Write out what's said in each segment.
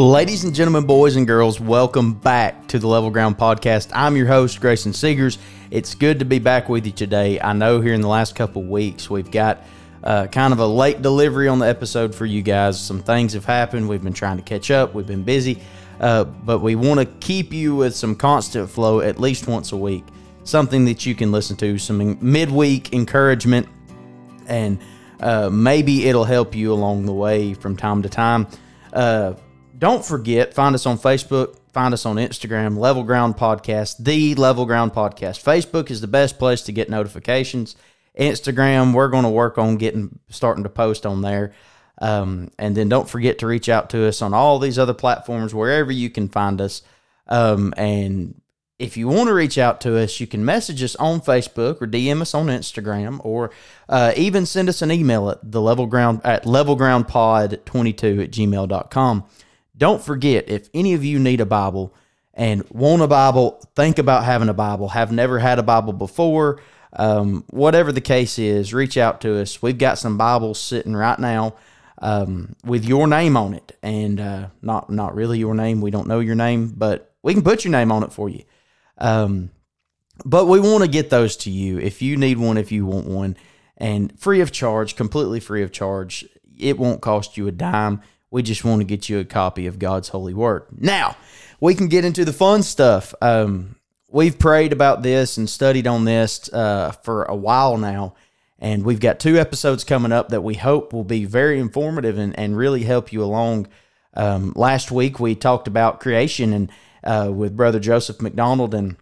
Ladies and gentlemen, boys and girls, welcome back to the Level Ground Podcast. I'm your host, Grayson Seegers. It's good to be back with you today. I know here in the last couple weeks we've got uh, kind of a late delivery on the episode for you guys. Some things have happened. We've been trying to catch up. We've been busy, uh, but we want to keep you with some constant flow at least once a week. Something that you can listen to, some midweek encouragement, and uh, maybe it'll help you along the way from time to time. Uh, don't forget, find us on Facebook, find us on Instagram, Level Ground Podcast, the Level Ground Podcast. Facebook is the best place to get notifications. Instagram, we're going to work on getting starting to post on there. Um, and then don't forget to reach out to us on all these other platforms, wherever you can find us. Um, and if you want to reach out to us, you can message us on Facebook or DM us on Instagram, or uh, even send us an email at the level ground at levelgroundpod22 at gmail.com. Don't forget, if any of you need a Bible and want a Bible, think about having a Bible, have never had a Bible before, um, whatever the case is, reach out to us. We've got some Bibles sitting right now um, with your name on it, and uh, not not really your name. We don't know your name, but we can put your name on it for you. Um, but we want to get those to you if you need one, if you want one, and free of charge, completely free of charge. It won't cost you a dime. We just want to get you a copy of God's holy word. Now, we can get into the fun stuff. Um, we've prayed about this and studied on this uh, for a while now. And we've got two episodes coming up that we hope will be very informative and, and really help you along. Um, last week, we talked about creation and uh, with Brother Joseph McDonald. And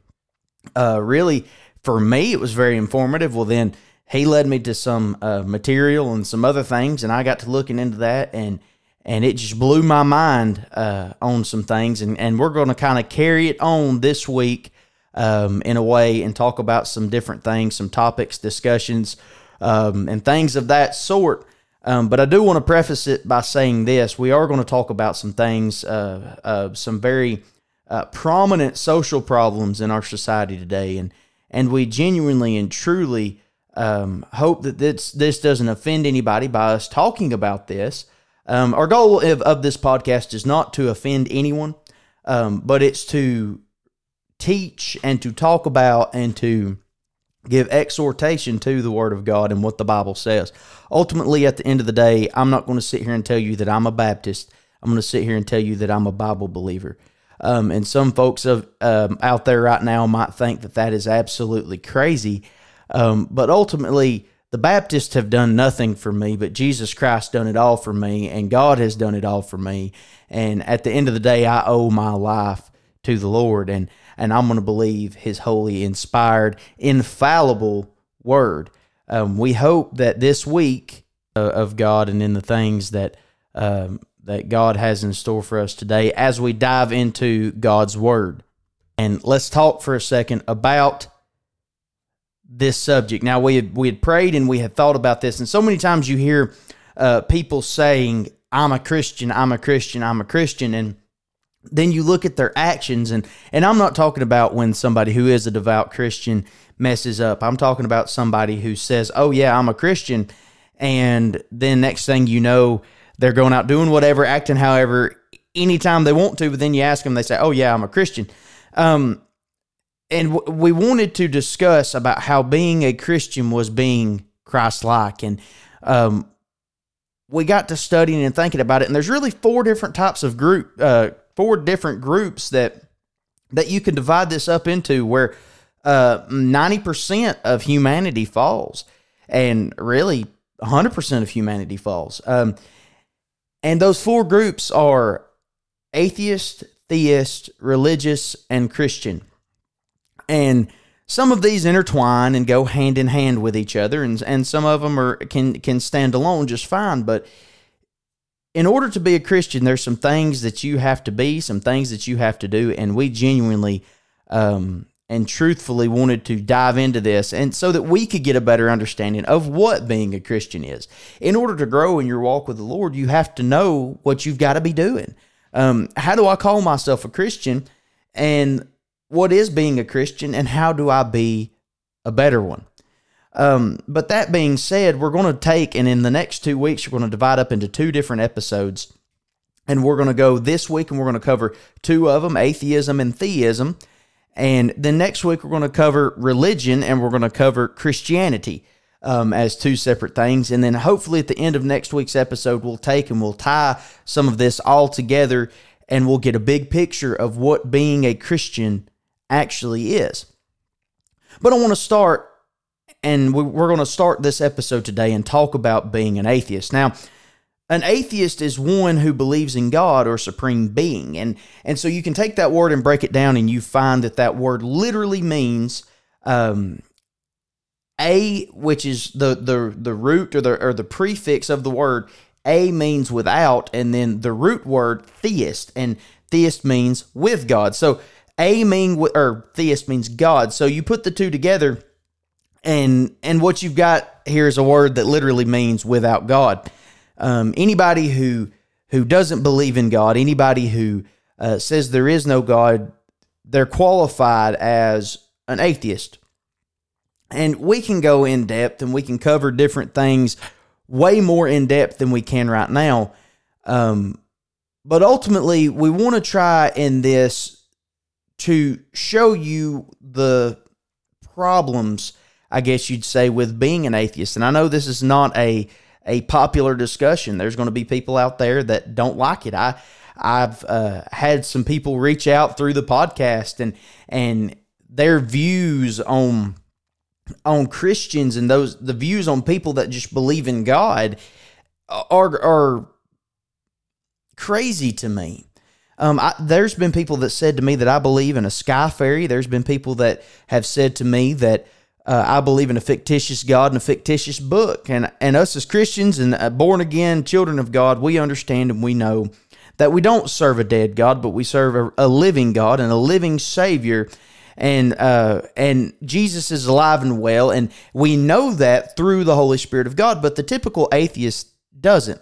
uh, really, for me, it was very informative. Well, then he led me to some uh, material and some other things, and I got to looking into that. And and it just blew my mind uh, on some things. And, and we're going to kind of carry it on this week um, in a way and talk about some different things, some topics, discussions, um, and things of that sort. Um, but I do want to preface it by saying this: we are going to talk about some things, uh, uh, some very uh, prominent social problems in our society today, and and we genuinely and truly um, hope that this this doesn't offend anybody by us talking about this. Um, our goal of, of, this podcast is not to offend anyone, um, but it's to teach and to talk about and to give exhortation to the Word of God and what the Bible says. Ultimately, at the end of the day, I'm not going to sit here and tell you that I'm a Baptist. I'm going to sit here and tell you that I'm a Bible believer. Um, and some folks of, um, out there right now might think that that is absolutely crazy. Um, but ultimately, the Baptists have done nothing for me, but Jesus Christ done it all for me, and God has done it all for me. And at the end of the day, I owe my life to the Lord, and and I'm going to believe His holy, inspired, infallible word. Um, we hope that this week uh, of God and in the things that um, that God has in store for us today, as we dive into God's word, and let's talk for a second about this subject. Now we had, we had prayed and we had thought about this, and so many times you hear uh, people saying, "I'm a Christian, I'm a Christian, I'm a Christian," and then you look at their actions, and and I'm not talking about when somebody who is a devout Christian messes up. I'm talking about somebody who says, "Oh yeah, I'm a Christian," and then next thing you know, they're going out doing whatever, acting however, anytime they want to. But then you ask them, they say, "Oh yeah, I'm a Christian." Um, and w- we wanted to discuss about how being a Christian was being Christ-like, and um, we got to studying and thinking about it. And there's really four different types of group, uh, four different groups that that you can divide this up into, where uh, ninety percent of humanity falls, and really hundred percent of humanity falls. Um, and those four groups are atheist, theist, religious, and Christian. And some of these intertwine and go hand in hand with each other, and, and some of them are can can stand alone just fine. But in order to be a Christian, there's some things that you have to be, some things that you have to do, and we genuinely um, and truthfully wanted to dive into this, and so that we could get a better understanding of what being a Christian is. In order to grow in your walk with the Lord, you have to know what you've got to be doing. Um, how do I call myself a Christian? And what is being a Christian and how do I be a better one? Um, but that being said, we're going to take, and in the next two weeks, we're going to divide up into two different episodes. And we're going to go this week and we're going to cover two of them atheism and theism. And then next week, we're going to cover religion and we're going to cover Christianity um, as two separate things. And then hopefully at the end of next week's episode, we'll take and we'll tie some of this all together and we'll get a big picture of what being a Christian actually is. But I want to start, and we're going to start this episode today and talk about being an atheist. Now, an atheist is one who believes in God or supreme being. And, and so you can take that word and break it down, and you find that that word literally means um, a, which is the the the root or the or the prefix of the word. A means without, and then the root word theist, and theist means with God. So a mean or theist means God. So you put the two together, and and what you've got here is a word that literally means without God. Um, anybody who who doesn't believe in God, anybody who uh, says there is no God, they're qualified as an atheist. And we can go in depth and we can cover different things way more in depth than we can right now. Um, but ultimately, we want to try in this to show you the problems, I guess you'd say, with being an atheist. And I know this is not a a popular discussion. There's going to be people out there that don't like it. I I've uh, had some people reach out through the podcast and and their views on on Christians and those the views on people that just believe in God are are crazy to me. Um, I, there's been people that said to me that I believe in a sky fairy. There's been people that have said to me that uh, I believe in a fictitious God and a fictitious book. And and us as Christians and uh, born again children of God, we understand and we know that we don't serve a dead God, but we serve a, a living God and a living Savior and uh, and Jesus is alive and well, and we know that through the Holy Spirit of God. But the typical atheist doesn't.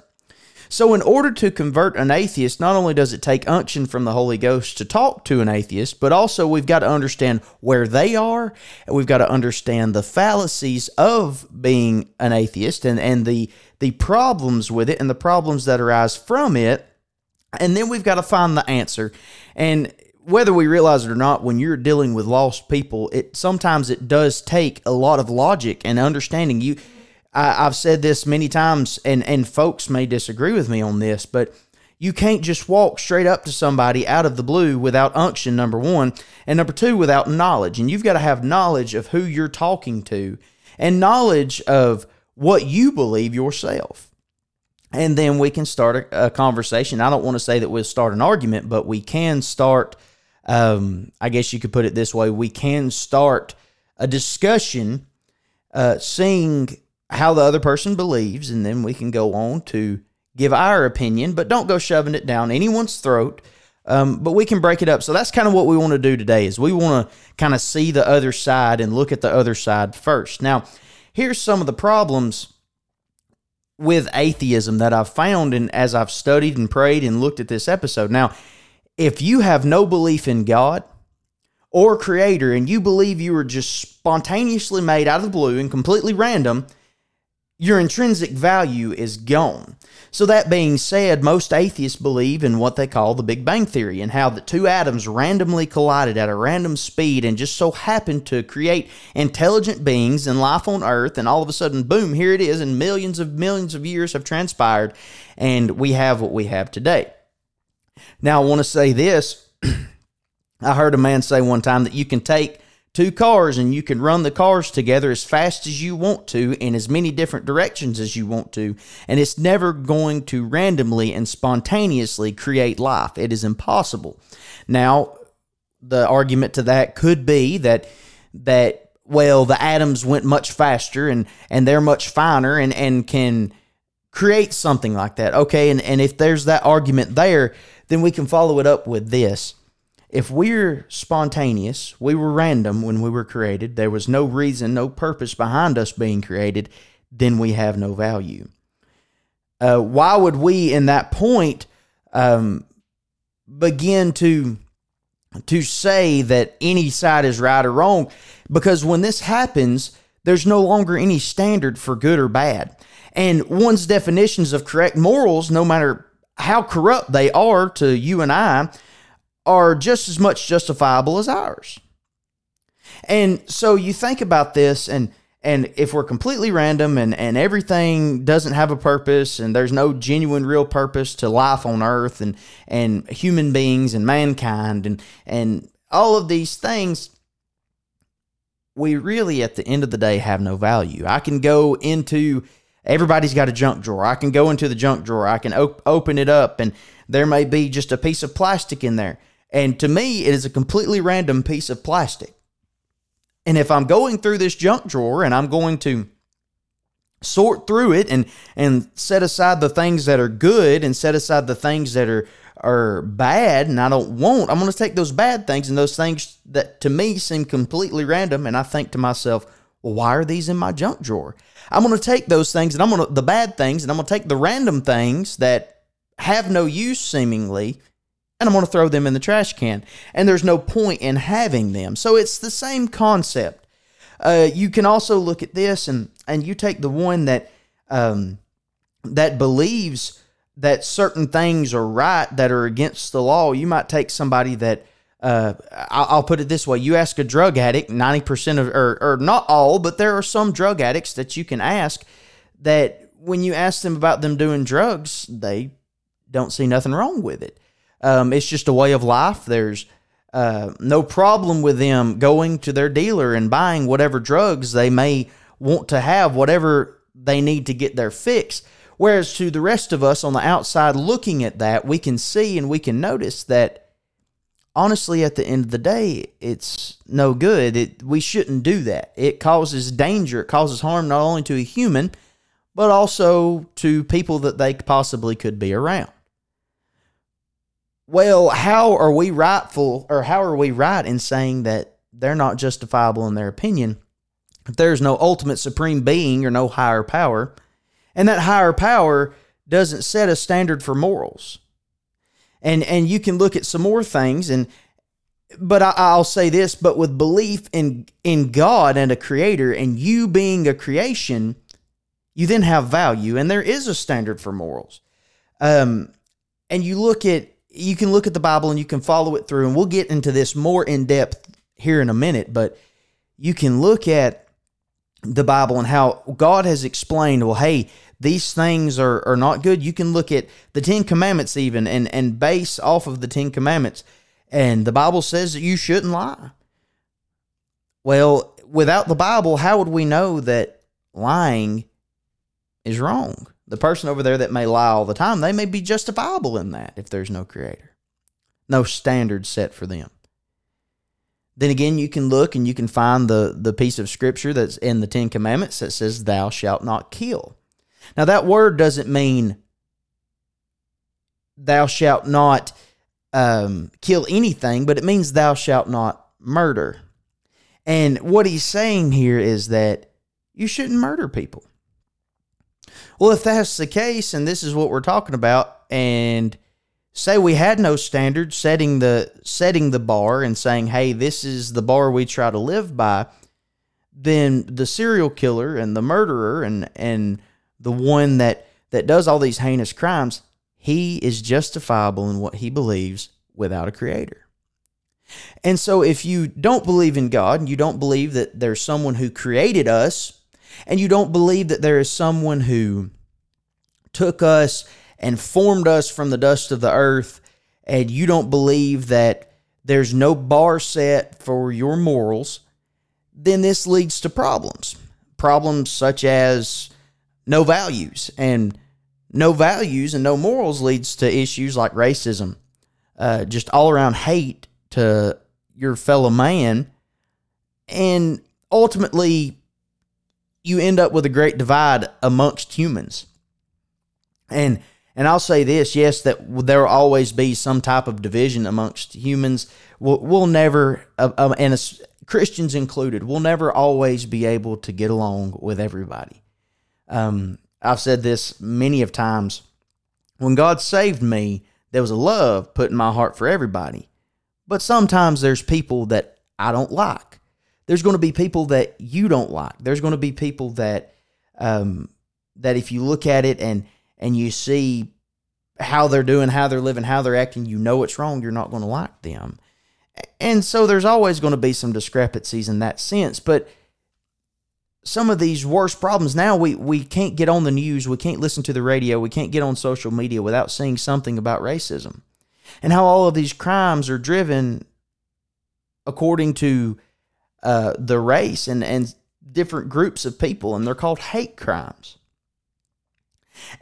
So, in order to convert an atheist, not only does it take unction from the Holy Ghost to talk to an atheist, but also we've got to understand where they are, and we've got to understand the fallacies of being an atheist and, and the, the problems with it and the problems that arise from it. And then we've got to find the answer. And whether we realize it or not, when you're dealing with lost people, it sometimes it does take a lot of logic and understanding. You, I, have said this many times, and and folks may disagree with me on this, but you can't just walk straight up to somebody out of the blue without unction. Number one, and number two, without knowledge. And you've got to have knowledge of who you're talking to, and knowledge of what you believe yourself and then we can start a, a, conversation. I don't want to say that we'll start an argument, but we can start um, I guess you could put it this way we can start a discussion, uh, seeing how the other person believes, and then we can go on to give our opinion, but don't go shoving it down anyone's throat. Um, but we can break it up. So that's kind of what we want to do today is we want to kind of see the other side and look at the other side first. Now, here's some of the problems with atheism that I've found and as I've studied and prayed and looked at this episode. Now, if you have no belief in God or creator and you believe you were just spontaneously made out of the blue and completely random, your intrinsic value is gone. So, that being said, most atheists believe in what they call the Big Bang Theory and how the two atoms randomly collided at a random speed and just so happened to create intelligent beings and life on Earth. And all of a sudden, boom, here it is, and millions of millions of years have transpired, and we have what we have today. Now, I want to say this. I heard a man say one time that you can take two cars and you can run the cars together as fast as you want to in as many different directions as you want to, and it's never going to randomly and spontaneously create life. It is impossible. Now, the argument to that could be that that well, the atoms went much faster and and they're much finer and and can create something like that. Okay, and and if there's that argument there, then we can follow it up with this. If we're spontaneous, we were random when we were created, there was no reason, no purpose behind us being created, then we have no value. Uh, why would we, in that point, um, begin to to say that any side is right or wrong? Because when this happens, there's no longer any standard for good or bad. And one's definitions of correct morals, no matter how corrupt they are to you and I are just as much justifiable as ours. And so you think about this and and if we're completely random and, and everything doesn't have a purpose and there's no genuine real purpose to life on earth and and human beings and mankind and and all of these things we really at the end of the day have no value. I can go into everybody's got a junk drawer. I can go into the junk drawer. I can op- open it up and there may be just a piece of plastic in there. And to me, it is a completely random piece of plastic. And if I'm going through this junk drawer and I'm going to sort through it and and set aside the things that are good and set aside the things that are are bad and I don't want, I'm going to take those bad things and those things that to me seem completely random and I think to myself, well, why are these in my junk drawer? I'm going to take those things and I'm going to the bad things and I'm going to take the random things that have no use seemingly and I'm going to throw them in the trash can. And there's no point in having them. So it's the same concept. Uh, you can also look at this and and you take the one that um, that believes that certain things are right that are against the law. You might take somebody that uh, I'll put it this way: you ask a drug addict, ninety percent of, or, or not all, but there are some drug addicts that you can ask that when you ask them about them doing drugs, they don't see nothing wrong with it. Um, it's just a way of life. There's uh, no problem with them going to their dealer and buying whatever drugs they may want to have, whatever they need to get their fix. Whereas to the rest of us on the outside looking at that, we can see and we can notice that honestly, at the end of the day, it's no good. It, we shouldn't do that. It causes danger, it causes harm not only to a human, but also to people that they possibly could be around well, how are we rightful or how are we right in saying that they're not justifiable in their opinion if there's no ultimate supreme being or no higher power? And that higher power doesn't set a standard for morals. And and you can look at some more things and but I, will say this, but with belief in in God and a creator and you being a creation, you then have value and there is a standard for morals. Um and you look at you can look at the Bible and you can follow it through, and we'll get into this more in depth here in a minute, but you can look at the Bible and how God has explained, well, hey, these things are, are not good. You can look at the Ten Commandments even and, and base off of the Ten Commandments. And the Bible says that you shouldn't lie. Well, without the Bible, how would we know that lying is wrong? The person over there that may lie all the time, they may be justifiable in that if there's no creator, no standard set for them. Then again, you can look and you can find the, the piece of scripture that's in the Ten Commandments that says, Thou shalt not kill. Now, that word doesn't mean thou shalt not um, kill anything, but it means thou shalt not murder. And what he's saying here is that you shouldn't murder people. Well, if that's the case, and this is what we're talking about, and say we had no standard setting the setting the bar and saying, "Hey, this is the bar we try to live by," then the serial killer and the murderer and and the one that that does all these heinous crimes, he is justifiable in what he believes without a creator. And so if you don't believe in God and you don't believe that there's someone who created us and you don't believe that there is someone who took us and formed us from the dust of the earth, and you don't believe that there's no bar set for your morals, then this leads to problems. Problems such as no values, and no values and no morals leads to issues like racism, uh, just all around hate to your fellow man, and ultimately you end up with a great divide amongst humans. And and I'll say this, yes, that there will always be some type of division amongst humans. We'll, we'll never, uh, uh, and Christians included, we'll never always be able to get along with everybody. Um, I've said this many of times. When God saved me, there was a love put in my heart for everybody. But sometimes there's people that I don't like there's going to be people that you don't like. There's going to be people that um, that if you look at it and and you see how they're doing, how they're living, how they're acting, you know it's wrong, you're not going to like them. And so there's always going to be some discrepancies in that sense. But some of these worst problems now, we, we can't get on the news, we can't listen to the radio, we can't get on social media without seeing something about racism and how all of these crimes are driven according to uh, the race and, and different groups of people, and they're called hate crimes.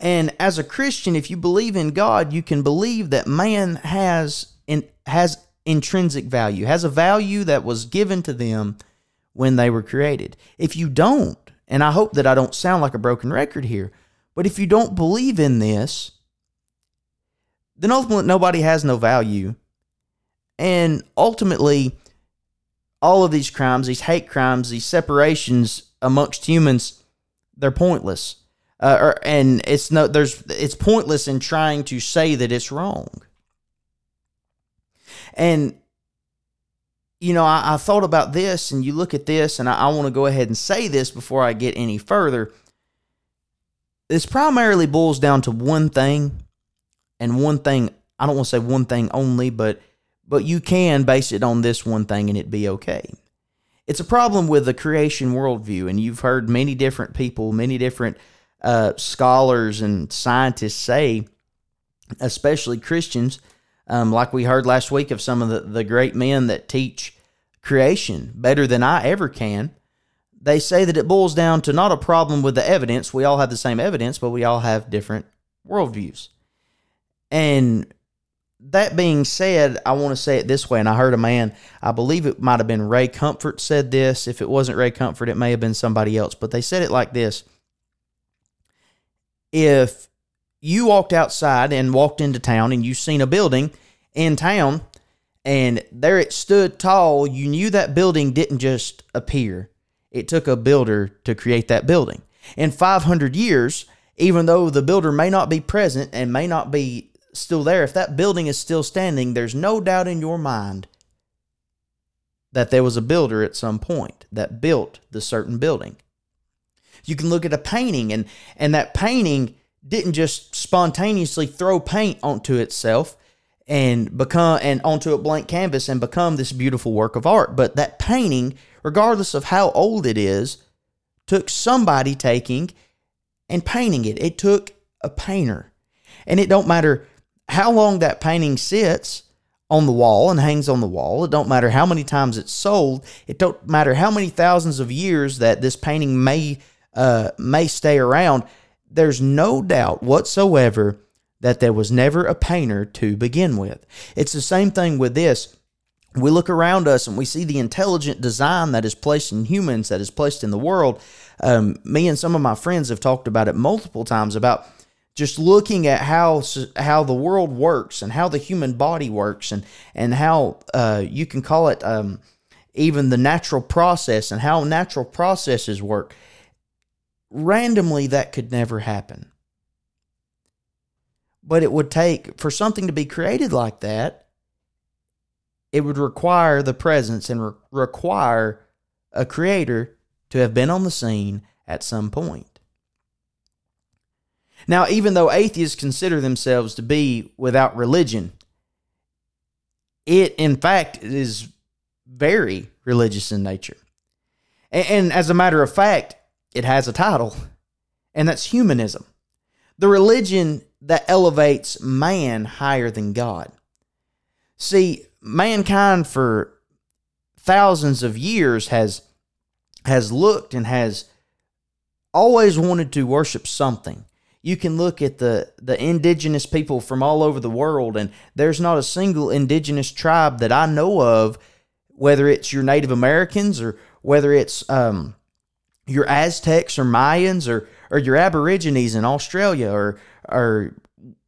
And as a Christian, if you believe in God, you can believe that man has in, has intrinsic value, has a value that was given to them when they were created. If you don't, and I hope that I don't sound like a broken record here, but if you don't believe in this, then ultimately nobody has no value. And ultimately, all of these crimes, these hate crimes, these separations amongst humans, they're pointless. Uh, or, and it's no, there's, it's pointless in trying to say that it's wrong. And you know, I, I, thought about this, and you look at this, and I, I want to go ahead and say this before I get any further. This primarily boils down to one thing, and one thing. I don't want to say one thing only, but but you can base it on this one thing, and it be okay. It's a problem with the creation worldview, and you've heard many different people, many different uh, scholars and scientists say, especially Christians, um, like we heard last week of some of the, the great men that teach creation better than I ever can. They say that it boils down to not a problem with the evidence. We all have the same evidence, but we all have different worldviews. And that being said, I want to say it this way. And I heard a man, I believe it might have been Ray Comfort, said this. If it wasn't Ray Comfort, it may have been somebody else. But they said it like this If you walked outside and walked into town and you seen a building in town and there it stood tall, you knew that building didn't just appear. It took a builder to create that building. In 500 years, even though the builder may not be present and may not be still there, if that building is still standing, there's no doubt in your mind that there was a builder at some point that built the certain building. You can look at a painting and and that painting didn't just spontaneously throw paint onto itself and become and onto a blank canvas and become this beautiful work of art. But that painting, regardless of how old it is, took somebody taking and painting it. It took a painter. And it don't matter how long that painting sits on the wall and hangs on the wall. It don't matter how many times it's sold. It don't matter how many thousands of years that this painting may uh, may stay around there's no doubt whatsoever that there was never a painter to begin with. It's the same thing with this. We look around us and we see the intelligent design that is placed in humans, that is placed in the world. Um, me and some of my friends have talked about it multiple times about just looking at how how the world works and how the human body works and and how uh, you can call it um, even the natural process and how natural processes work randomly that could never happen. But it would take, for something to be created like that, it would require the presence and re- require a creator to have been on the scene at some point. Now, even though atheists consider themselves to be without religion, it in fact is very religious in nature. And, and as a matter of fact, it has a title, and that's humanism. The religion that elevates man higher than God. See, mankind for thousands of years has has looked and has always wanted to worship something. You can look at the the indigenous people from all over the world and there's not a single indigenous tribe that I know of whether it's your Native Americans or whether it's um, your Aztecs or Mayans or or your Aborigines in Australia or or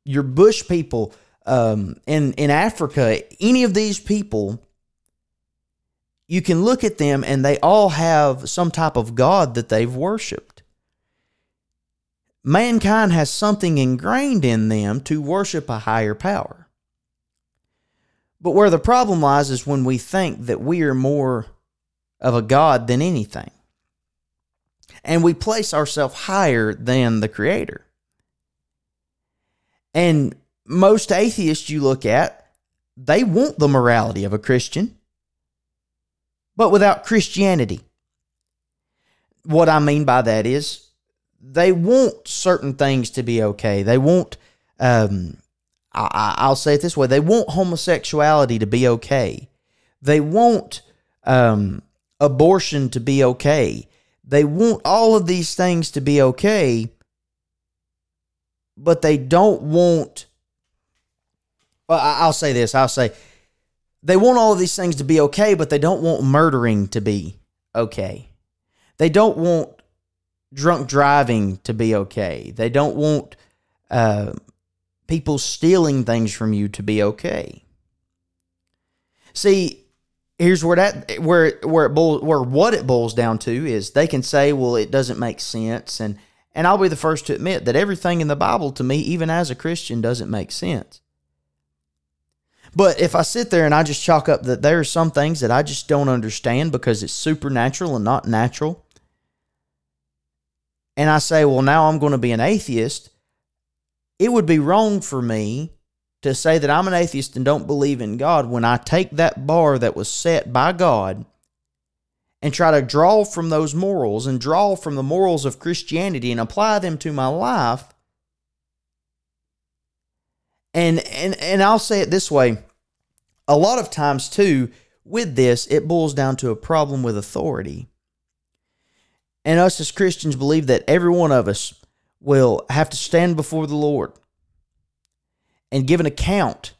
your Bush people um, in in Africa, any of these people, you can look at them and they all have some type of god that they've worshipped. Mankind has something ingrained in them to worship a higher power. But where the problem lies is when we think that we are more of a god than anything and we place ourselves higher than the Creator. And most atheists you look at, they want the morality of a Christian, but without Christianity. What I mean by that is they want certain things to be okay. They want, um, I, will say it this way they want homosexuality to be okay. They want um, abortion to be okay. They want all of these things to be okay, but they don't want. Well, I'll say this I'll say they want all of these things to be okay, but they don't want murdering to be okay. They don't want drunk driving to be okay. They don't want uh, people stealing things from you to be okay. See, here's where that where where it boils, where what it boils down to is they can say, well, it doesn't make sense, and and I'll be the first to admit that everything in the Bible to me, even as a Christian, doesn't make sense. But if I sit there and I just chalk up that there are some things that I just don't understand because it's supernatural and not natural, and I say, well, now I'm going to be an atheist, it would be wrong for me to say that I'm an atheist and don't believe in God when I take that bar that was set by God and try to draw from those morals and draw from the morals of Christianity and apply them to my life. And and and I'll say it this way, a lot of times too with this it boils down to a problem with authority. And us as Christians believe that every one of us will have to stand before the Lord and give an account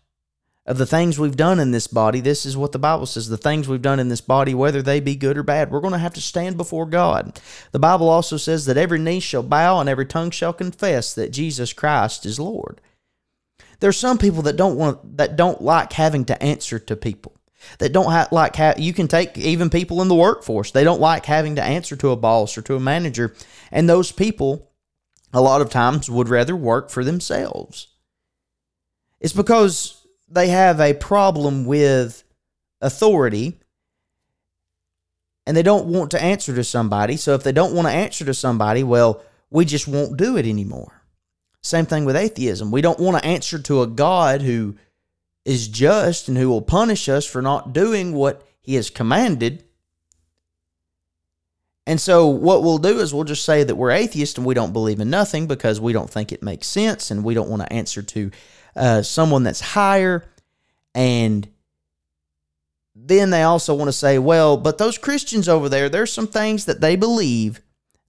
of the things we've done in this body. This is what the Bible says the things we've done in this body, whether they be good or bad, we're going to have to stand before God. The Bible also says that every knee shall bow and every tongue shall confess that Jesus Christ is Lord. There are some people that don't want that don't like having to answer to people. That don't ha- like ha- you can take even people in the workforce. They don't like having to answer to a boss or to a manager, and those people a lot of times would rather work for themselves. It's because they have a problem with authority and they don't want to answer to somebody. So if they don't want to answer to somebody, well, we just won't do it anymore. Same thing with atheism. We don't want to answer to a God who is just and who will punish us for not doing what he has commanded. And so, what we'll do is we'll just say that we're atheists and we don't believe in nothing because we don't think it makes sense and we don't want to answer to uh, someone that's higher. And then they also want to say, well, but those Christians over there, there's some things that they believe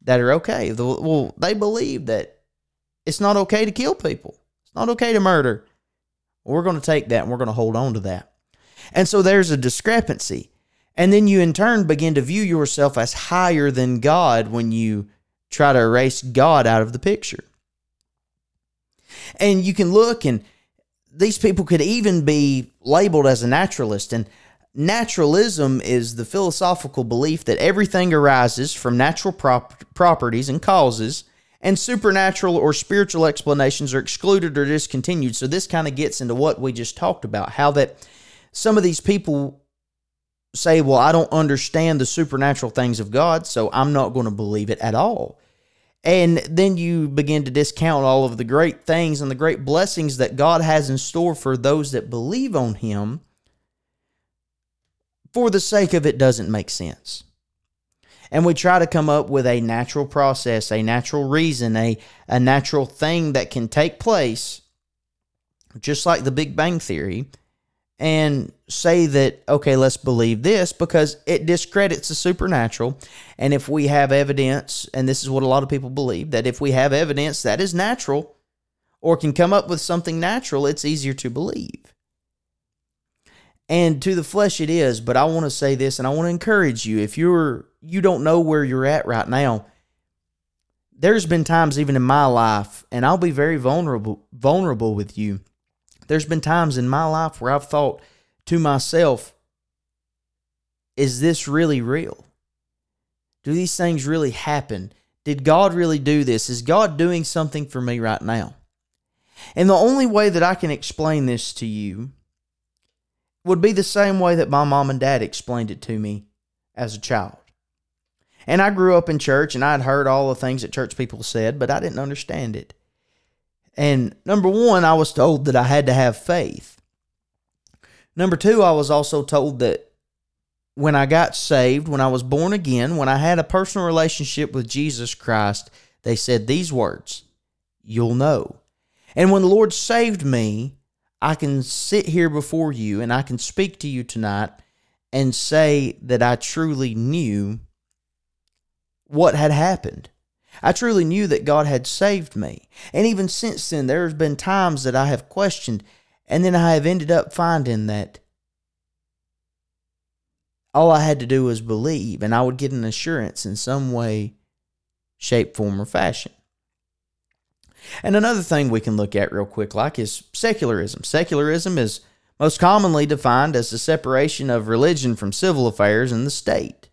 that are okay. Well, they believe that it's not okay to kill people, it's not okay to murder. We're going to take that and we're going to hold on to that. And so there's a discrepancy. And then you in turn begin to view yourself as higher than God when you try to erase God out of the picture. And you can look and these people could even be labeled as a naturalist. And naturalism is the philosophical belief that everything arises from natural prop- properties and causes, and supernatural or spiritual explanations are excluded or discontinued. So, this kind of gets into what we just talked about how that some of these people say, Well, I don't understand the supernatural things of God, so I'm not going to believe it at all. And then you begin to discount all of the great things and the great blessings that God has in store for those that believe on Him. For the sake of it doesn't make sense. And we try to come up with a natural process, a natural reason, a, a natural thing that can take place, just like the Big Bang Theory, and say that, okay, let's believe this because it discredits the supernatural. And if we have evidence, and this is what a lot of people believe, that if we have evidence that is natural or can come up with something natural, it's easier to believe. And to the flesh it is, but I want to say this and I want to encourage you if you're you don't know where you're at right now, there's been times even in my life and I'll be very vulnerable vulnerable with you there's been times in my life where I've thought to myself, is this really real? Do these things really happen? Did God really do this? Is God doing something for me right now? And the only way that I can explain this to you would be the same way that my mom and dad explained it to me as a child. And I grew up in church and I'd heard all the things that church people said, but I didn't understand it. And number one, I was told that I had to have faith. Number two, I was also told that when I got saved, when I was born again, when I had a personal relationship with Jesus Christ, they said these words You'll know. And when the Lord saved me, I can sit here before you and I can speak to you tonight and say that I truly knew what had happened. I truly knew that God had saved me. And even since then, there have been times that I have questioned, and then I have ended up finding that all I had to do was believe, and I would get an assurance in some way, shape, form, or fashion. And another thing we can look at real quick, like, is secularism. Secularism is most commonly defined as the separation of religion from civil affairs and the state.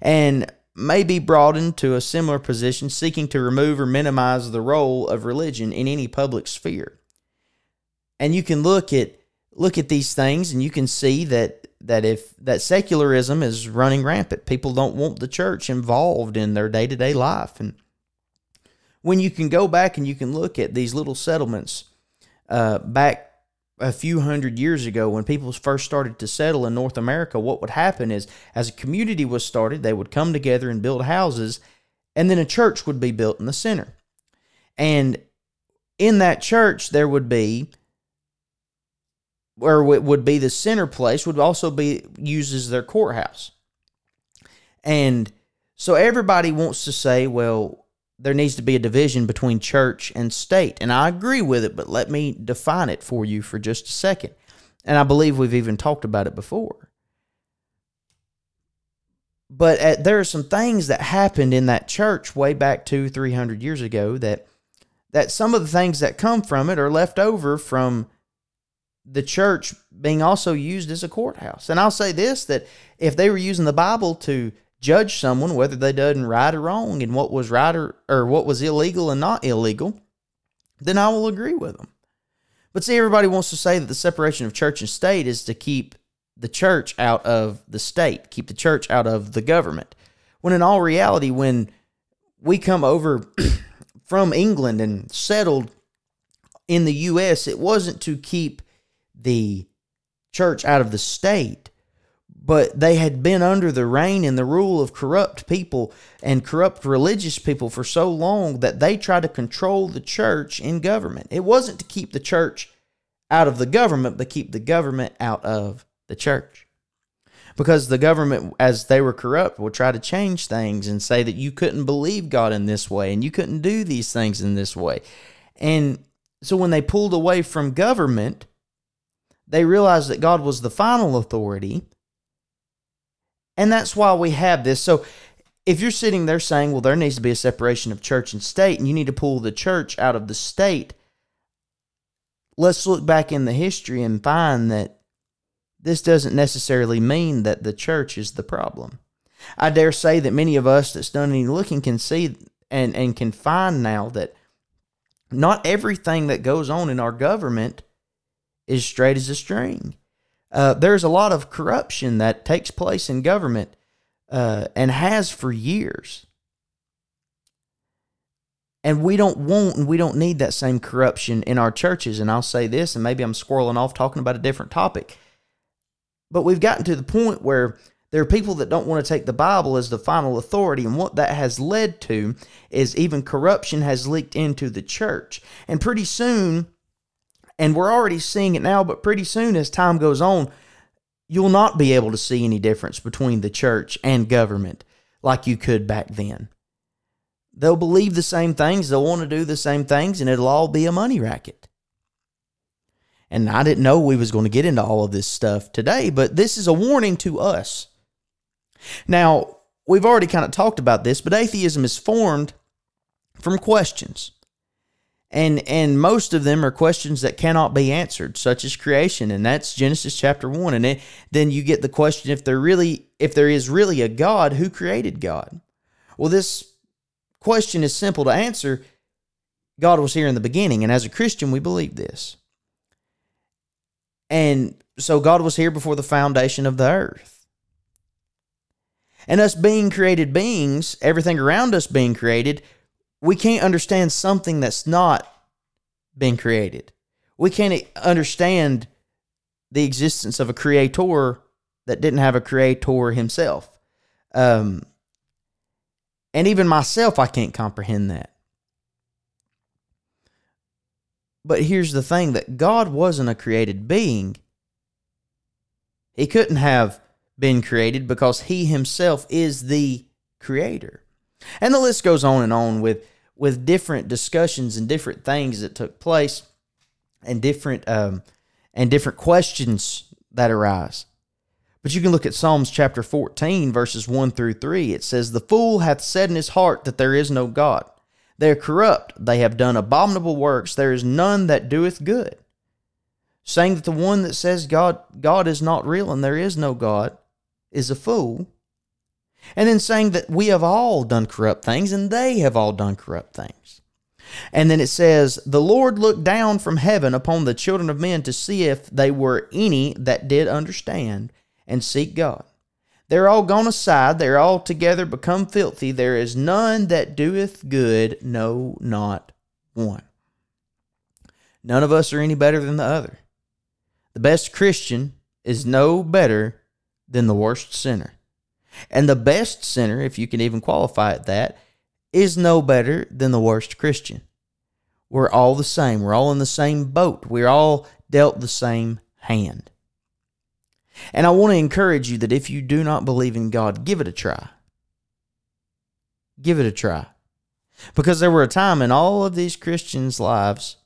And may be brought into a similar position seeking to remove or minimize the role of religion in any public sphere. And you can look at look at these things and you can see that that if that secularism is running rampant, people don't want the church involved in their day-to-day life and when you can go back and you can look at these little settlements uh, back a few hundred years ago when people first started to settle in North America, what would happen is as a community was started, they would come together and build houses, and then a church would be built in the center. And in that church, there would be, or it would be the center place, would also be used as their courthouse. And so everybody wants to say, well, there needs to be a division between church and state. And I agree with it, but let me define it for you for just a second. And I believe we've even talked about it before. But at, there are some things that happened in that church way back two, three hundred years ago that that some of the things that come from it are left over from the church being also used as a courthouse. And I'll say this that if they were using the Bible to judge someone whether they done right or wrong and what was right or, or what was illegal and not illegal, then I will agree with them. But see, everybody wants to say that the separation of church and state is to keep the church out of the state, keep the church out of the government. When in all reality, when we come over from England and settled in the U.S., it wasn't to keep the church out of the state but they had been under the reign and the rule of corrupt people and corrupt religious people for so long that they tried to control the church in government. It wasn't to keep the church out of the government, but keep the government out of the church. Because the government, as they were corrupt, would try to change things and say that you couldn't believe God in this way and you couldn't do these things in this way. And so when they pulled away from government, they realized that God was the final authority and that's why we have this. So if you're sitting there saying, well, there needs to be a separation of church and state, and you need to pull the church out of the state, let's look back in the history and find that this doesn't necessarily mean that the church is the problem. I dare say that many of us that's done any looking can see and, and can find now that not everything that goes on in our government is straight as a string uh, there's a lot of corruption that takes place in government uh, and has for years. And we don't want and we don't need that same corruption in our churches. And I'll say this, and maybe I'm squirreling off talking about a different topic. But we've gotten to the point where there are people that don't want to take the Bible as the final authority. And what that has led to is even corruption has leaked into the church. And pretty soon, and we're already seeing it now, but pretty soon as time goes on, you'll not be able to see any difference between the church and government like you could back then. They'll believe the same things, they'll want to do the same things, and it'll all be a money racket. And I didn't know we was going to get into all of this stuff today, but this is a warning to us. Now, we've already kind of talked about this, but atheism is formed from questions and and most of them are questions that cannot be answered such as creation and that's genesis chapter 1 and it, then you get the question if there really if there is really a god who created god? Well this question is simple to answer. God was here in the beginning and as a christian we believe this. And so god was here before the foundation of the earth. And us being created beings everything around us being created we can't understand something that's not been created. We can't understand the existence of a creator that didn't have a creator himself. Um, and even myself, I can't comprehend that. But here's the thing that God wasn't a created being. He couldn't have been created because he himself is the creator. And the list goes on and on with with different discussions and different things that took place and different um, and different questions that arise. But you can look at Psalms chapter 14, verses 1 through 3. It says, The fool hath said in his heart that there is no God. They are corrupt. They have done abominable works. There is none that doeth good. Saying that the one that says God, God is not real and there is no God is a fool. And then saying that we have all done corrupt things and they have all done corrupt things. And then it says, The Lord looked down from heaven upon the children of men to see if they were any that did understand and seek God. They're all gone aside, they're all together become filthy. There is none that doeth good, no, not one. None of us are any better than the other. The best Christian is no better than the worst sinner. And the best sinner, if you can even qualify it that, is no better than the worst Christian. We're all the same. We're all in the same boat. We're all dealt the same hand. And I want to encourage you that if you do not believe in God, give it a try. Give it a try. Because there were a time in all of these Christians' lives,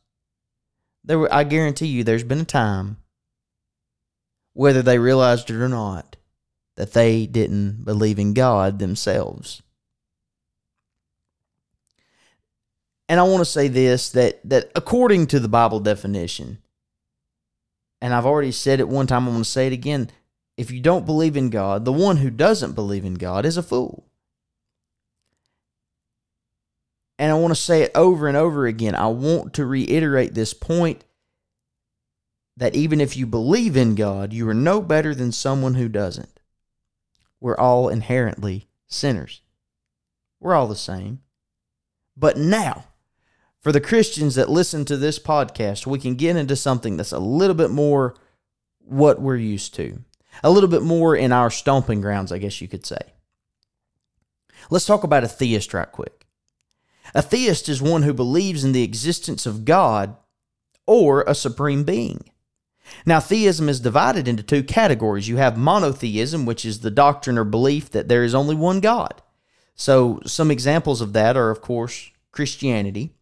there were, I guarantee you there's been a time, whether they realized it or not, that they didn't believe in God themselves. And I want to say this that that according to the Bible definition, and I've already said it one time, I'm going to say it again. If you don't believe in God, the one who doesn't believe in God is a fool. And I want to say it over and over again. I want to reiterate this point that even if you believe in God, you are no better than someone who doesn't. We're all inherently sinners. We're all the same. But now, for the Christians that listen to this podcast, we can get into something that's a little bit more what we're used to, a little bit more in our stomping grounds, I guess you could say. Let's talk about a theist right quick. A theist is one who believes in the existence of God or a supreme being. Now, theism is divided into two categories. You have monotheism, which is the doctrine or belief that there is only one God. So, some examples of that are, of course, Christianity.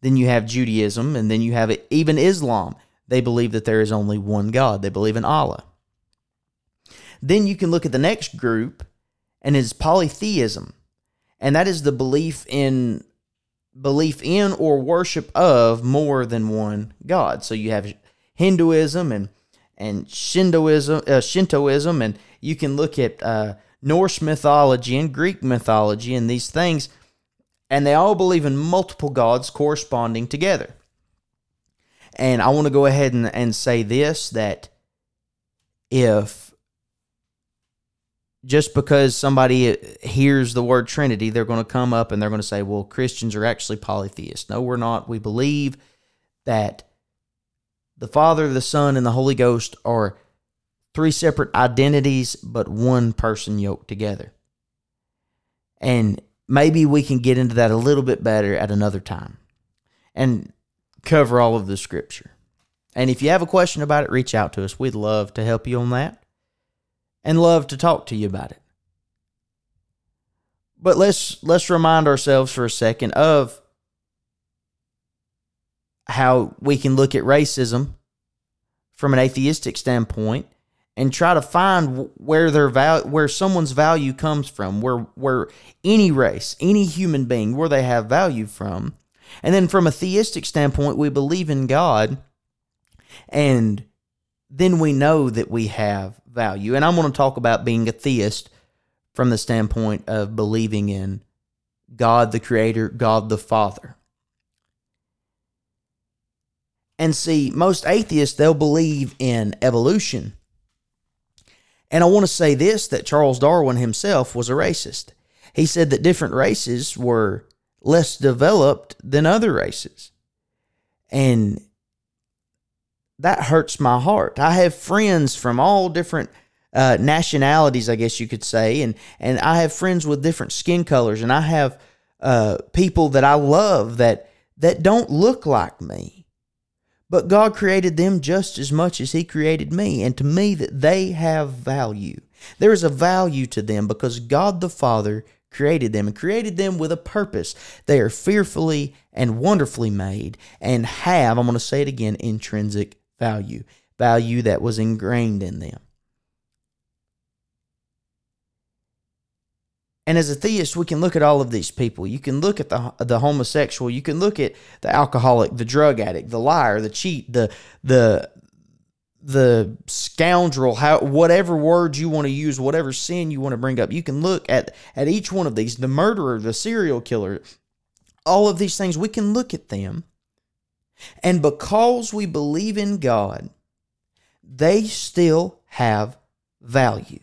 Then you have Judaism, and then you have even Islam. They believe that there is only one God, they believe in Allah. Then you can look at the next group, and it's polytheism. And that is the belief in belief in or worship of more than one God. So you have Hinduism and and Shintoism, uh, Shintoism, and you can look at uh, Norse mythology and Greek mythology and these things, and they all believe in multiple gods corresponding together. And I want to go ahead and, and say this that if just because somebody hears the word Trinity, they're going to come up and they're going to say, well, Christians are actually polytheists. No, we're not. We believe that the Father, the Son, and the Holy Ghost are three separate identities, but one person yoked together. And maybe we can get into that a little bit better at another time and cover all of the scripture. And if you have a question about it, reach out to us. We'd love to help you on that and love to talk to you about it. But let's let's remind ourselves for a second of how we can look at racism from an atheistic standpoint and try to find where their val- where someone's value comes from, where where any race, any human being, where they have value from. And then from a theistic standpoint, we believe in God and then we know that we have value. And I'm going to talk about being a theist from the standpoint of believing in God the creator, God the Father. And see, most atheists, they'll believe in evolution. And I want to say this that Charles Darwin himself was a racist. He said that different races were less developed than other races. And that hurts my heart. I have friends from all different uh, nationalities, I guess you could say, and and I have friends with different skin colors, and I have uh, people that I love that that don't look like me, but God created them just as much as He created me, and to me that they have value. There is a value to them because God the Father created them and created them with a purpose. They are fearfully and wonderfully made and have, I'm going to say it again, intrinsic value, value that was ingrained in them. And as a theist, we can look at all of these people. You can look at the the homosexual. You can look at the alcoholic, the drug addict, the liar, the cheat, the the the scoundrel, how whatever words you want to use, whatever sin you want to bring up. You can look at at each one of these, the murderer, the serial killer, all of these things. We can look at them, and because we believe in God, they still have value.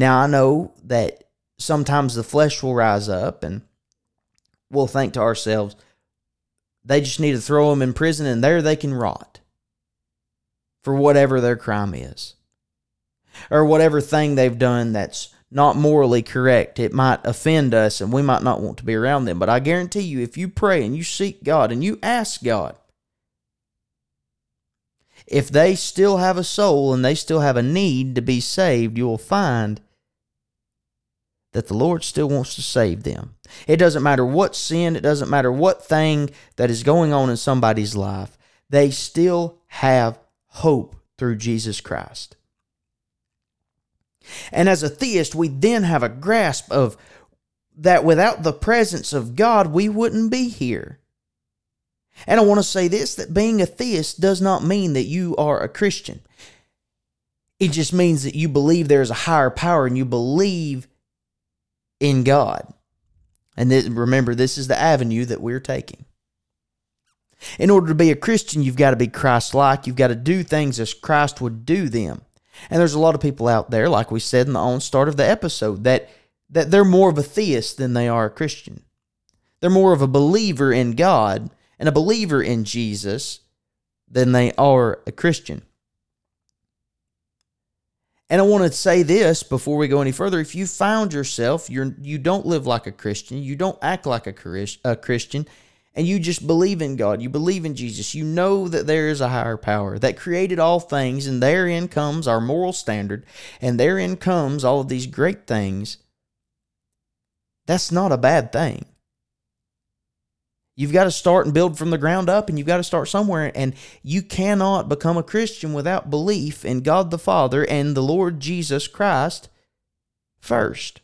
Now, I know that sometimes the flesh will rise up and we'll think to ourselves, they just need to throw them in prison and there they can rot for whatever their crime is or whatever thing they've done that's not morally correct. It might offend us and we might not want to be around them. But I guarantee you, if you pray and you seek God and you ask God, if they still have a soul and they still have a need to be saved, you will find that the Lord still wants to save them. It doesn't matter what sin, it doesn't matter what thing that is going on in somebody's life, they still have hope through Jesus Christ. And as a theist, we then have a grasp of that without the presence of God, we wouldn't be here. And I want to say this that being a theist does not mean that you are a Christian. It just means that you believe there is a higher power and you believe in God. And this, remember, this is the avenue that we're taking. In order to be a Christian, you've got to be Christ like. You've got to do things as Christ would do them. And there's a lot of people out there, like we said in the on start of the episode, that, that they're more of a theist than they are a Christian. They're more of a believer in God and a believer in Jesus than they are a Christian. And I want to say this before we go any further. If you found yourself, you're you don't live like a Christian, you don't act like a, a Christian, and you just believe in God, you believe in Jesus, you know that there is a higher power that created all things, and therein comes our moral standard, and therein comes all of these great things. That's not a bad thing. You've got to start and build from the ground up, and you've got to start somewhere. And you cannot become a Christian without belief in God the Father and the Lord Jesus Christ first.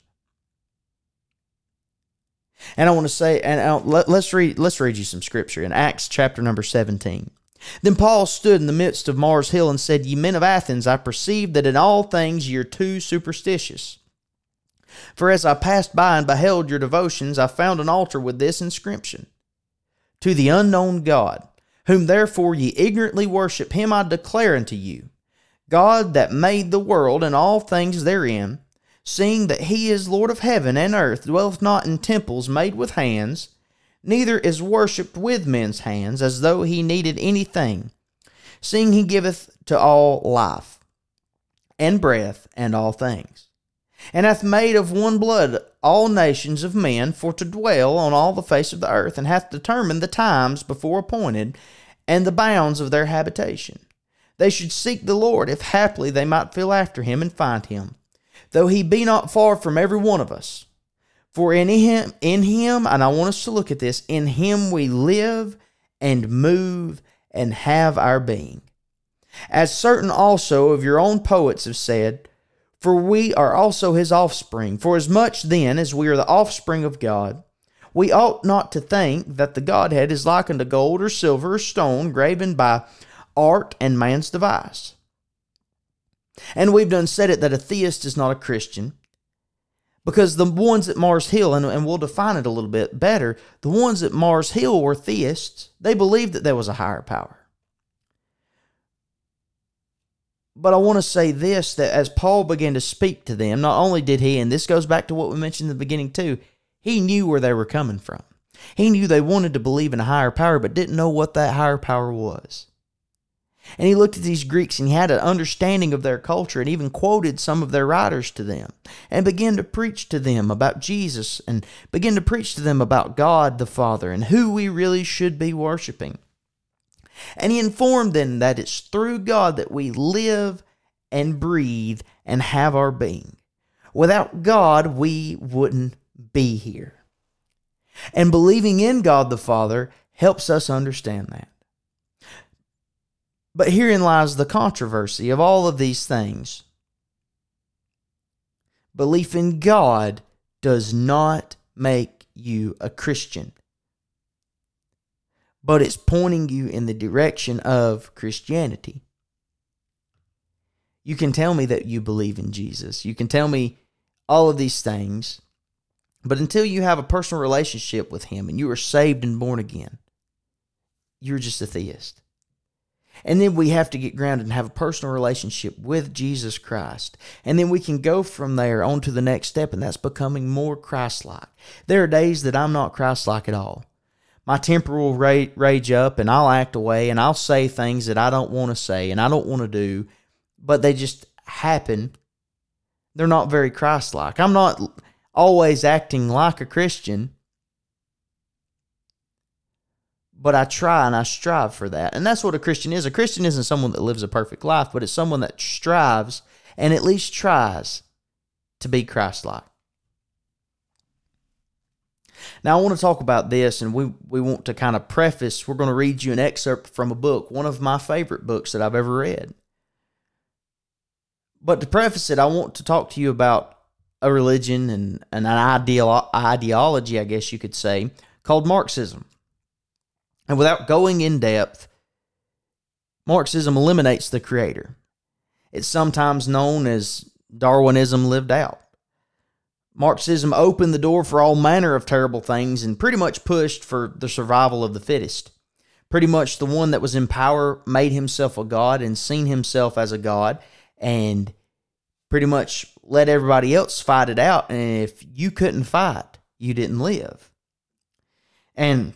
And I want to say, and let, us read, let's read you some scripture in Acts chapter number 17. Then Paul stood in the midst of Mars Hill and said, Ye men of Athens, I perceive that in all things ye are too superstitious. For as I passed by and beheld your devotions, I found an altar with this inscription to the unknown God, whom therefore ye ignorantly worship, him I declare unto you God that made the world and all things therein, seeing that he is Lord of heaven and earth, dwelleth not in temples made with hands, neither is worshipped with men's hands, as though he needed anything, seeing he giveth to all life, and breath, and all things, and hath made of one blood all nations of men for to dwell on all the face of the earth, and hath determined the times before appointed, and the bounds of their habitation. They should seek the Lord, if haply they might feel after him and find him, though he be not far from every one of us. For in him, in him, and I want us to look at this, in him we live and move and have our being. As certain also of your own poets have said, for we are also his offspring. For as much then as we are the offspring of God, we ought not to think that the Godhead is likened to gold or silver or stone graven by art and man's device. And we've done said it that a theist is not a Christian. Because the ones at Mars Hill, and, and we'll define it a little bit better, the ones at Mars Hill were theists. They believed that there was a higher power. But I want to say this that as Paul began to speak to them, not only did he, and this goes back to what we mentioned in the beginning too, he knew where they were coming from. He knew they wanted to believe in a higher power, but didn't know what that higher power was. And he looked at these Greeks and he had an understanding of their culture and even quoted some of their writers to them and began to preach to them about Jesus and began to preach to them about God the Father and who we really should be worshiping. And he informed them that it's through God that we live and breathe and have our being. Without God, we wouldn't be here. And believing in God the Father helps us understand that. But herein lies the controversy of all of these things. Belief in God does not make you a Christian, but it's pointing you in the direction of Christianity. You can tell me that you believe in Jesus. You can tell me all of these things, but until you have a personal relationship with Him and you are saved and born again, you're just a theist. And then we have to get grounded and have a personal relationship with Jesus Christ. And then we can go from there on to the next step, and that's becoming more Christ like. There are days that I'm not Christ like at all. My temper will rage up, and I'll act away, and I'll say things that I don't want to say and I don't want to do, but they just happen. They're not very Christ like. I'm not always acting like a Christian but I try and I strive for that. And that's what a Christian is. A Christian isn't someone that lives a perfect life, but it's someone that strives and at least tries to be Christ like. Now, I want to talk about this, and we, we want to kind of preface. We're going to read you an excerpt from a book, one of my favorite books that I've ever read. But to preface it, I want to talk to you about a religion and, and an ideal, ideology, I guess you could say, called Marxism. And without going in depth, Marxism eliminates the creator. It's sometimes known as Darwinism lived out. Marxism opened the door for all manner of terrible things and pretty much pushed for the survival of the fittest. Pretty much the one that was in power made himself a god and seen himself as a god and pretty much let everybody else fight it out. And if you couldn't fight, you didn't live. And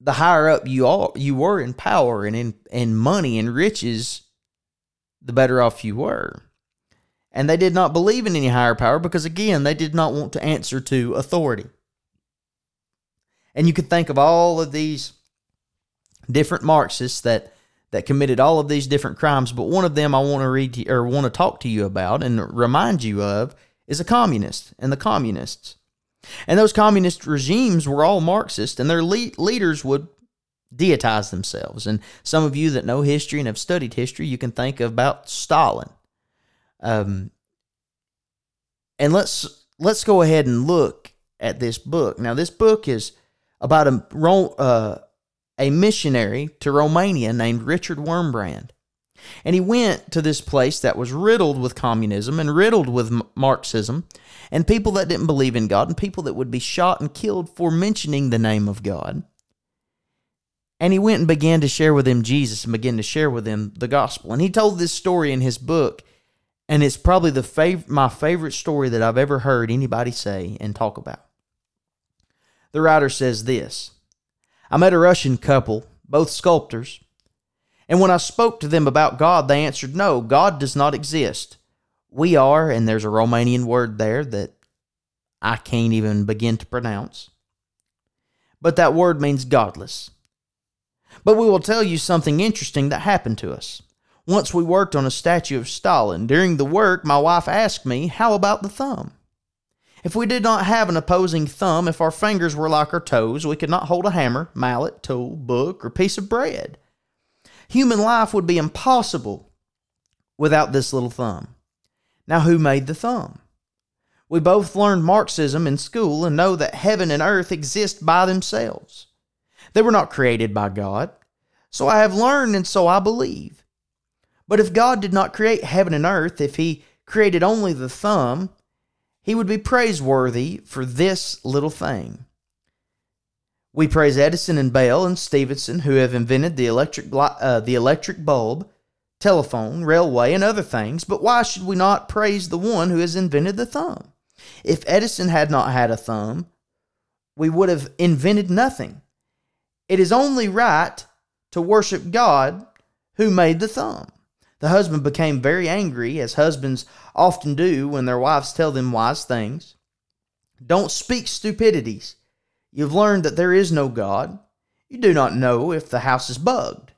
the higher up you are you were in power and in in money and riches, the better off you were. And they did not believe in any higher power because again, they did not want to answer to authority. And you could think of all of these different Marxists that that committed all of these different crimes, but one of them I want to read to, or want to talk to you about and remind you of is a communist and the communists. And those communist regimes were all Marxist, and their le- leaders would deitize themselves. And some of you that know history and have studied history, you can think about Stalin. Um, and let's let's go ahead and look at this book. Now, this book is about a uh, a missionary to Romania named Richard Wurmbrand, And he went to this place that was riddled with communism and riddled with Marxism and people that didn't believe in God and people that would be shot and killed for mentioning the name of God. And he went and began to share with them Jesus and began to share with them the gospel. And he told this story in his book, and it's probably the fav- my favorite story that I've ever heard anybody say and talk about. The writer says this I met a Russian couple, both sculptors, and when I spoke to them about God, they answered, No, God does not exist. We are, and there's a Romanian word there that I can't even begin to pronounce. But that word means godless. But we will tell you something interesting that happened to us. Once we worked on a statue of Stalin. During the work, my wife asked me, How about the thumb? If we did not have an opposing thumb, if our fingers were like our toes, we could not hold a hammer, mallet, tool, book, or piece of bread. Human life would be impossible without this little thumb. Now, who made the thumb? We both learned Marxism in school and know that heaven and earth exist by themselves. They were not created by God. So I have learned and so I believe. But if God did not create heaven and earth, if He created only the thumb, He would be praiseworthy for this little thing. We praise Edison and Bell and Stephenson, who have invented the electric, uh, the electric bulb telephone, railway, and other things, but why should we not praise the one who has invented the thumb? If Edison had not had a thumb, we would have invented nothing. It is only right to worship God who made the thumb. The husband became very angry, as husbands often do when their wives tell them wise things. Don't speak stupidities. You've learned that there is no God. You do not know if the house is bugged.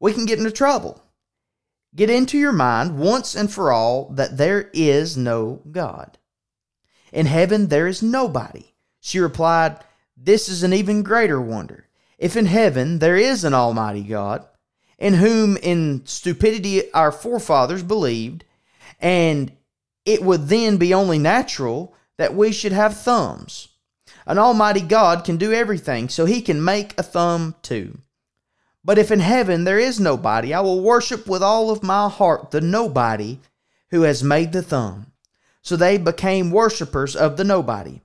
We can get into trouble. Get into your mind once and for all that there is no God. In heaven there is nobody. She replied, This is an even greater wonder. If in heaven there is an Almighty God, in whom in stupidity our forefathers believed, and it would then be only natural that we should have thumbs. An Almighty God can do everything, so He can make a thumb too. But if in heaven there is nobody, I will worship with all of my heart the nobody who has made the thumb. So they became worshippers of the nobody.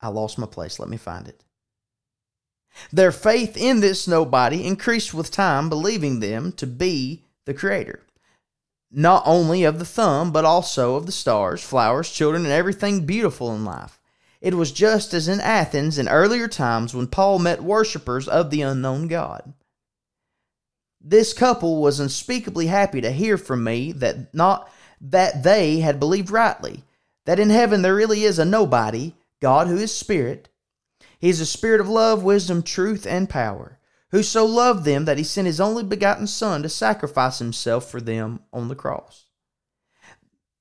I lost my place. Let me find it. Their faith in this nobody increased with time, believing them to be the Creator, not only of the thumb, but also of the stars, flowers, children, and everything beautiful in life. It was just as in Athens in earlier times when Paul met worshippers of the unknown God. This couple was unspeakably happy to hear from me that not that they had believed rightly, that in heaven there really is a nobody, God who is spirit, he is a spirit of love, wisdom, truth, and power, who so loved them that he sent his only begotten Son to sacrifice himself for them on the cross.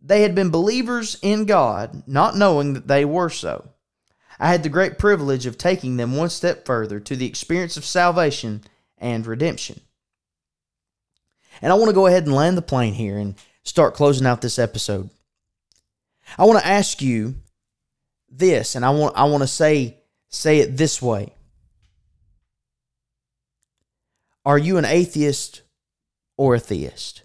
They had been believers in God, not knowing that they were so. I had the great privilege of taking them one step further to the experience of salvation and redemption. And I want to go ahead and land the plane here and start closing out this episode. I want to ask you this, and I want I want to say say it this way Are you an atheist or a theist?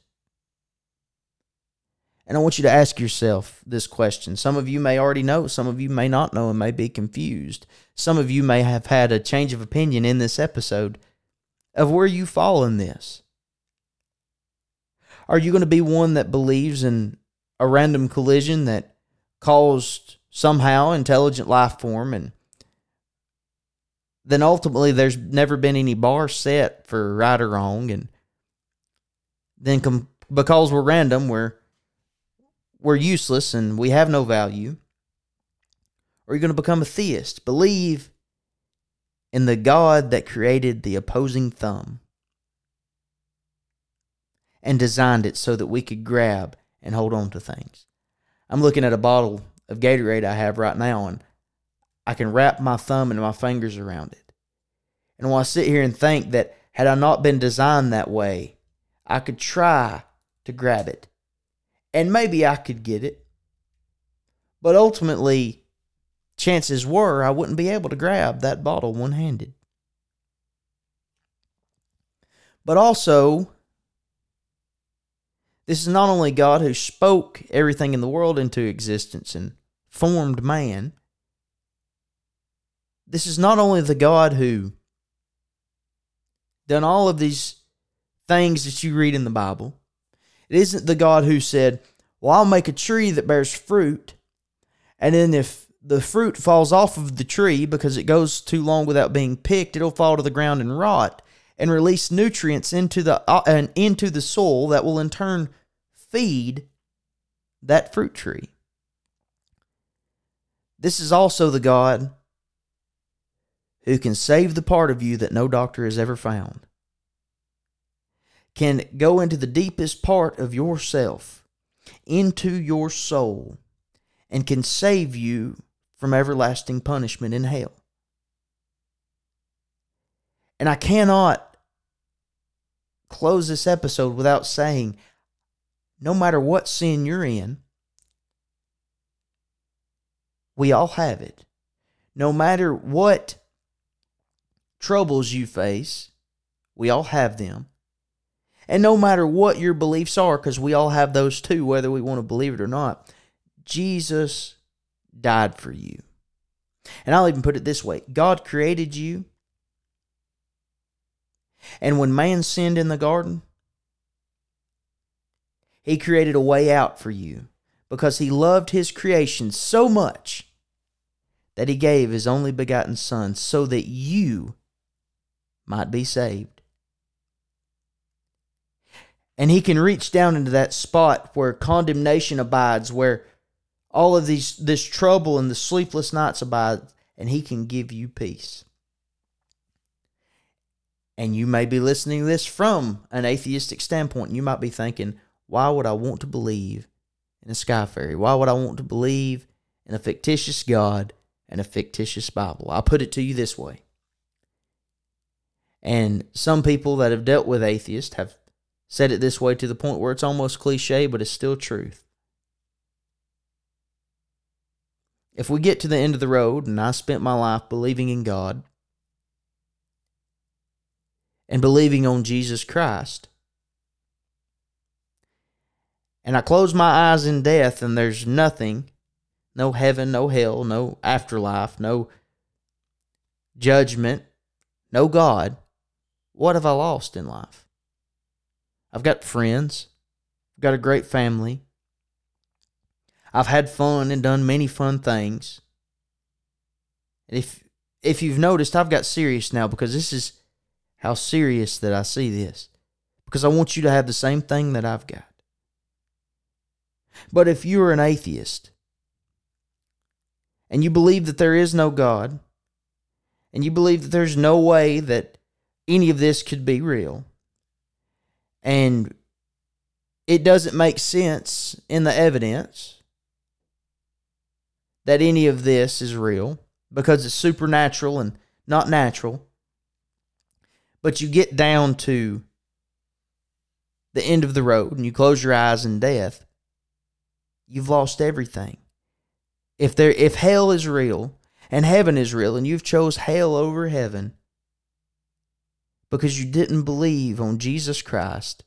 And I want you to ask yourself this question. Some of you may already know, some of you may not know and may be confused. Some of you may have had a change of opinion in this episode of where you fall in this. Are you going to be one that believes in a random collision that caused somehow intelligent life form and then ultimately there's never been any bar set for right or wrong. And then com- because we're random we're we're useless and we have no value. Or you're going to become a theist. Believe in the god that created the opposing thumb and designed it so that we could grab and hold on to things. I'm looking at a bottle of gatorade i have right now and I can wrap my thumb and my fingers around it. And while I sit here and think that had I not been designed that way, I could try to grab it. And maybe I could get it. But ultimately, chances were I wouldn't be able to grab that bottle one handed. But also, this is not only God who spoke everything in the world into existence and formed man, this is not only the God who done all of these things that you read in the Bible. It isn't the God who said, Well, I'll make a tree that bears fruit, and then if the fruit falls off of the tree because it goes too long without being picked, it'll fall to the ground and rot and release nutrients into the uh, and into the soil that will in turn feed that fruit tree. This is also the God who can save the part of you that no doctor has ever found, can go into the deepest part of yourself, into your soul, and can save you from everlasting punishment in hell. And I cannot close this episode without saying no matter what sin you're in, we all have it. No matter what troubles you face, we all have them. And no matter what your beliefs are, because we all have those too, whether we want to believe it or not, Jesus died for you. And I'll even put it this way God created you. And when man sinned in the garden, he created a way out for you because he loved his creation so much that he gave his only begotten Son so that you might be saved. And he can reach down into that spot where condemnation abides, where all of these this trouble and the sleepless nights abide, and he can give you peace. And you may be listening to this from an atheistic standpoint. And you might be thinking, why would I want to believe in a sky fairy? Why would I want to believe in a fictitious God and a fictitious Bible? I'll put it to you this way. And some people that have dealt with atheists have said it this way to the point where it's almost cliche, but it's still truth. If we get to the end of the road and I spent my life believing in God, and believing on Jesus Christ. And I close my eyes in death, and there's nothing no heaven, no hell, no afterlife, no judgment, no God. What have I lost in life? I've got friends, I've got a great family. I've had fun and done many fun things. And if if you've noticed, I've got serious now because this is how serious that I see this because I want you to have the same thing that I've got. But if you're an atheist and you believe that there is no God and you believe that there's no way that any of this could be real and it doesn't make sense in the evidence that any of this is real because it's supernatural and not natural but you get down to the end of the road and you close your eyes in death, you've lost everything. If there if hell is real and heaven is real and you've chose hell over heaven because you didn't believe on Jesus Christ,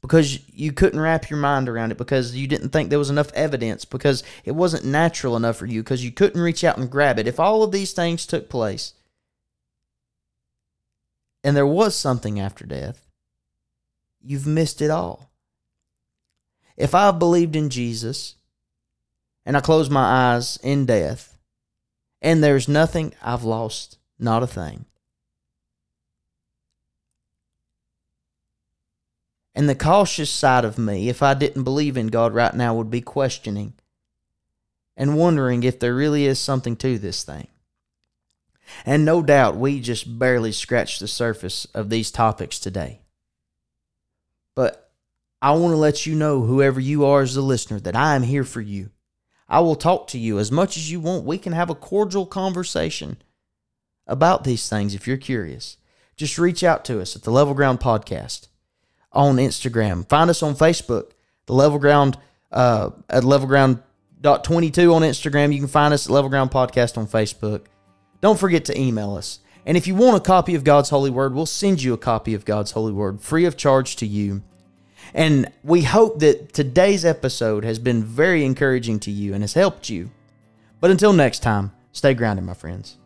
because you couldn't wrap your mind around it, because you didn't think there was enough evidence, because it wasn't natural enough for you, because you couldn't reach out and grab it. If all of these things took place, and there was something after death, you've missed it all. If I believed in Jesus and I closed my eyes in death and there's nothing, I've lost not a thing. And the cautious side of me, if I didn't believe in God right now, would be questioning and wondering if there really is something to this thing. And no doubt we just barely scratched the surface of these topics today. But I want to let you know, whoever you are as a listener, that I am here for you. I will talk to you as much as you want. We can have a cordial conversation about these things if you're curious. Just reach out to us at the Level Ground Podcast on Instagram. Find us on Facebook, the Level Ground uh, at Level Ground dot twenty two on Instagram. You can find us at Level Ground Podcast on Facebook. Don't forget to email us. And if you want a copy of God's Holy Word, we'll send you a copy of God's Holy Word free of charge to you. And we hope that today's episode has been very encouraging to you and has helped you. But until next time, stay grounded, my friends.